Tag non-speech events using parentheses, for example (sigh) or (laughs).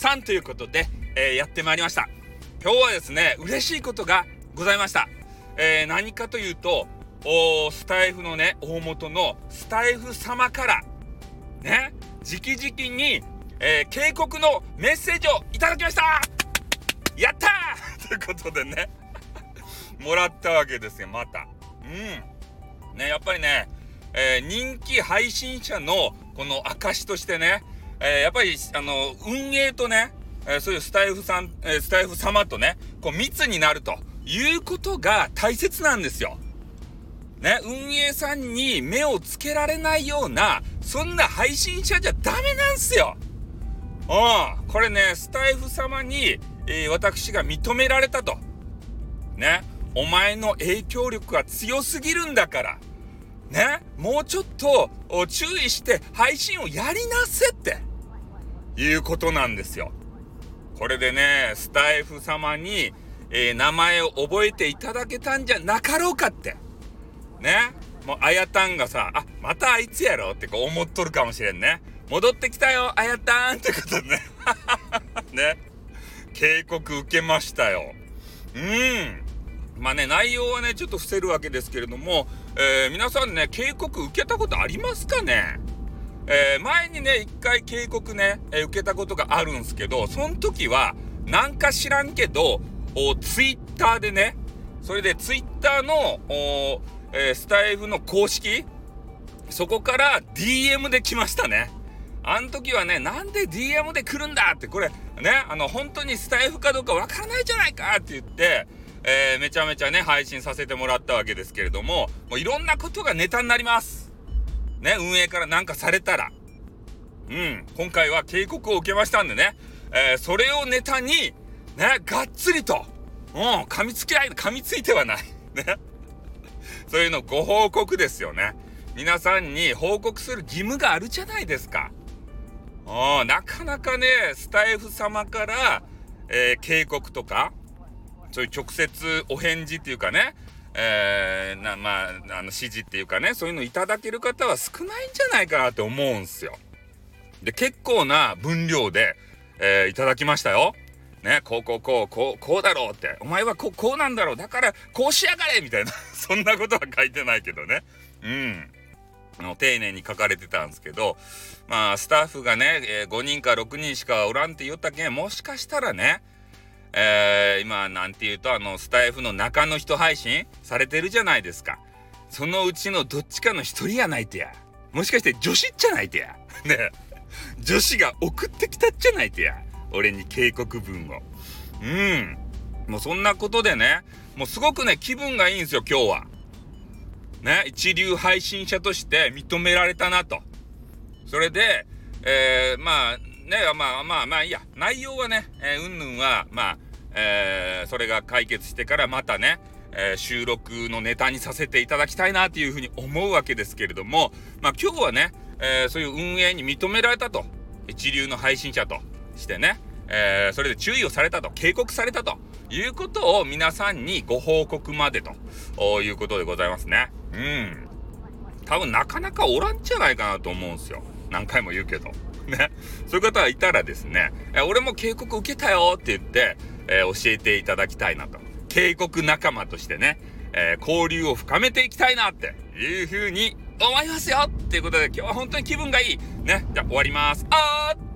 さんということで、えー、やってまいりました。今日はですね、嬉しいことがございました。えー、何かというと、おスタイフのね、大元のスタイフ様から、ね、直々に、えー、警告のメッセージをいただきましたやったー (laughs) ということでね (laughs) もらったわけですよ、また。うん。ね、やっぱりね、えー、人気配信者のこの証としてね、えー、やっぱり、あの、運営とね、えー、そういうスタイフさん、えー、スタイフ様とね、こう密になるということが大切なんですよ。ね、運営さんに目をつけられないような、そんな配信者じゃダメなんすよ。うん。これね、スタイフ様に、えー、私が認められたと。ね。お前の影響力が強すぎるんだから。ね。もうちょっと注意して配信をやりなせって。いうことなんですよ。これでね、スタイフ様に、えー、名前を覚えていただけたんじゃなかろうかって。ね。もう、あやたんがさ、あ、またあいつやろってこう思っとるかもしれんね。戻ってきたよ、あやたんってことでね。(laughs) ね。警告受けましたよ。うん。まあね、内容はね、ちょっと伏せるわけですけれども、えー、皆さんね、警告受けたことありますかね？えー、前にね、一回警告ね、えー、受けたことがあるんすけど、その時は、なんか知らんけど、ツイッターでね、それでツイッターの、えー、スタイフの公式、そこから DM で来ましたね。あの時はね、なんで DM で来るんだ？って、これ、ね、あの、本当にスタイフかどうかわからないじゃないか？って言って、えー、めちゃめちゃね、配信させてもらったわけですけれども、もういろんなことがネタになります。ね、運営からなんかされたら、うん、今回は警告を受けましたんでね、えー、それをネタに、ね、がっつりと、うん、噛みつき合い、噛みついてはない。(laughs) ね。そういうのご報告ですよね。皆さんに報告する義務があるじゃないですか。うん、なかなかね、スタイフ様から、えー、警告とか、そういう直接お返事っていうかね、えー、なまあ、あの指示っていうかねそういうのいただける方は少ないんじゃないかなって思うんすよ。で結構な分量で、えー、いただきましたよ。ね、こうこうこうこうこうだろうって。お前はこうこうなんだろう。だからこうしやがれみたいな。(laughs) そんなことは書いてないけどね。うん。の丁寧に書かれてたんですけど。まあスタッフがね、えー、5人か6人しかおらんって言ったけんもしかしたらね、なんていうとあのスタイフの中の人配信されてるじゃないですか。そのうちのどっちかの一人やないとや。もしかして女子っちゃないとや。(laughs) ね。女子が送ってきたっちゃないとや。俺に警告文を。うん。もうそんなことでね。もうすごくね気分がいいんですよ今日は。ね。一流配信者として認められたなと。それでえー、まあね、まあまあまあいいや、内容はね、うんぬんは、まあ、えー、それが解決してからまたね、えー、収録のネタにさせていただきたいなというふうに思うわけですけれども、まあ今日はね、えー、そういう運営に認められたと、一流の配信者としてね、えー、それで注意をされたと、警告されたということを皆さんにご報告までということでございますね。うん。多分なかなかおらんじゃないかなと思うんですよ。何回も言うけど。ね、そういう方がいたらですね、え俺も警告受けたよって言って、えー、教えていただきたいなと。警告仲間としてね、えー、交流を深めていきたいなっていうふうに思いますよっていうことで今日は本当に気分がいい。ね、じゃあ終わります。あー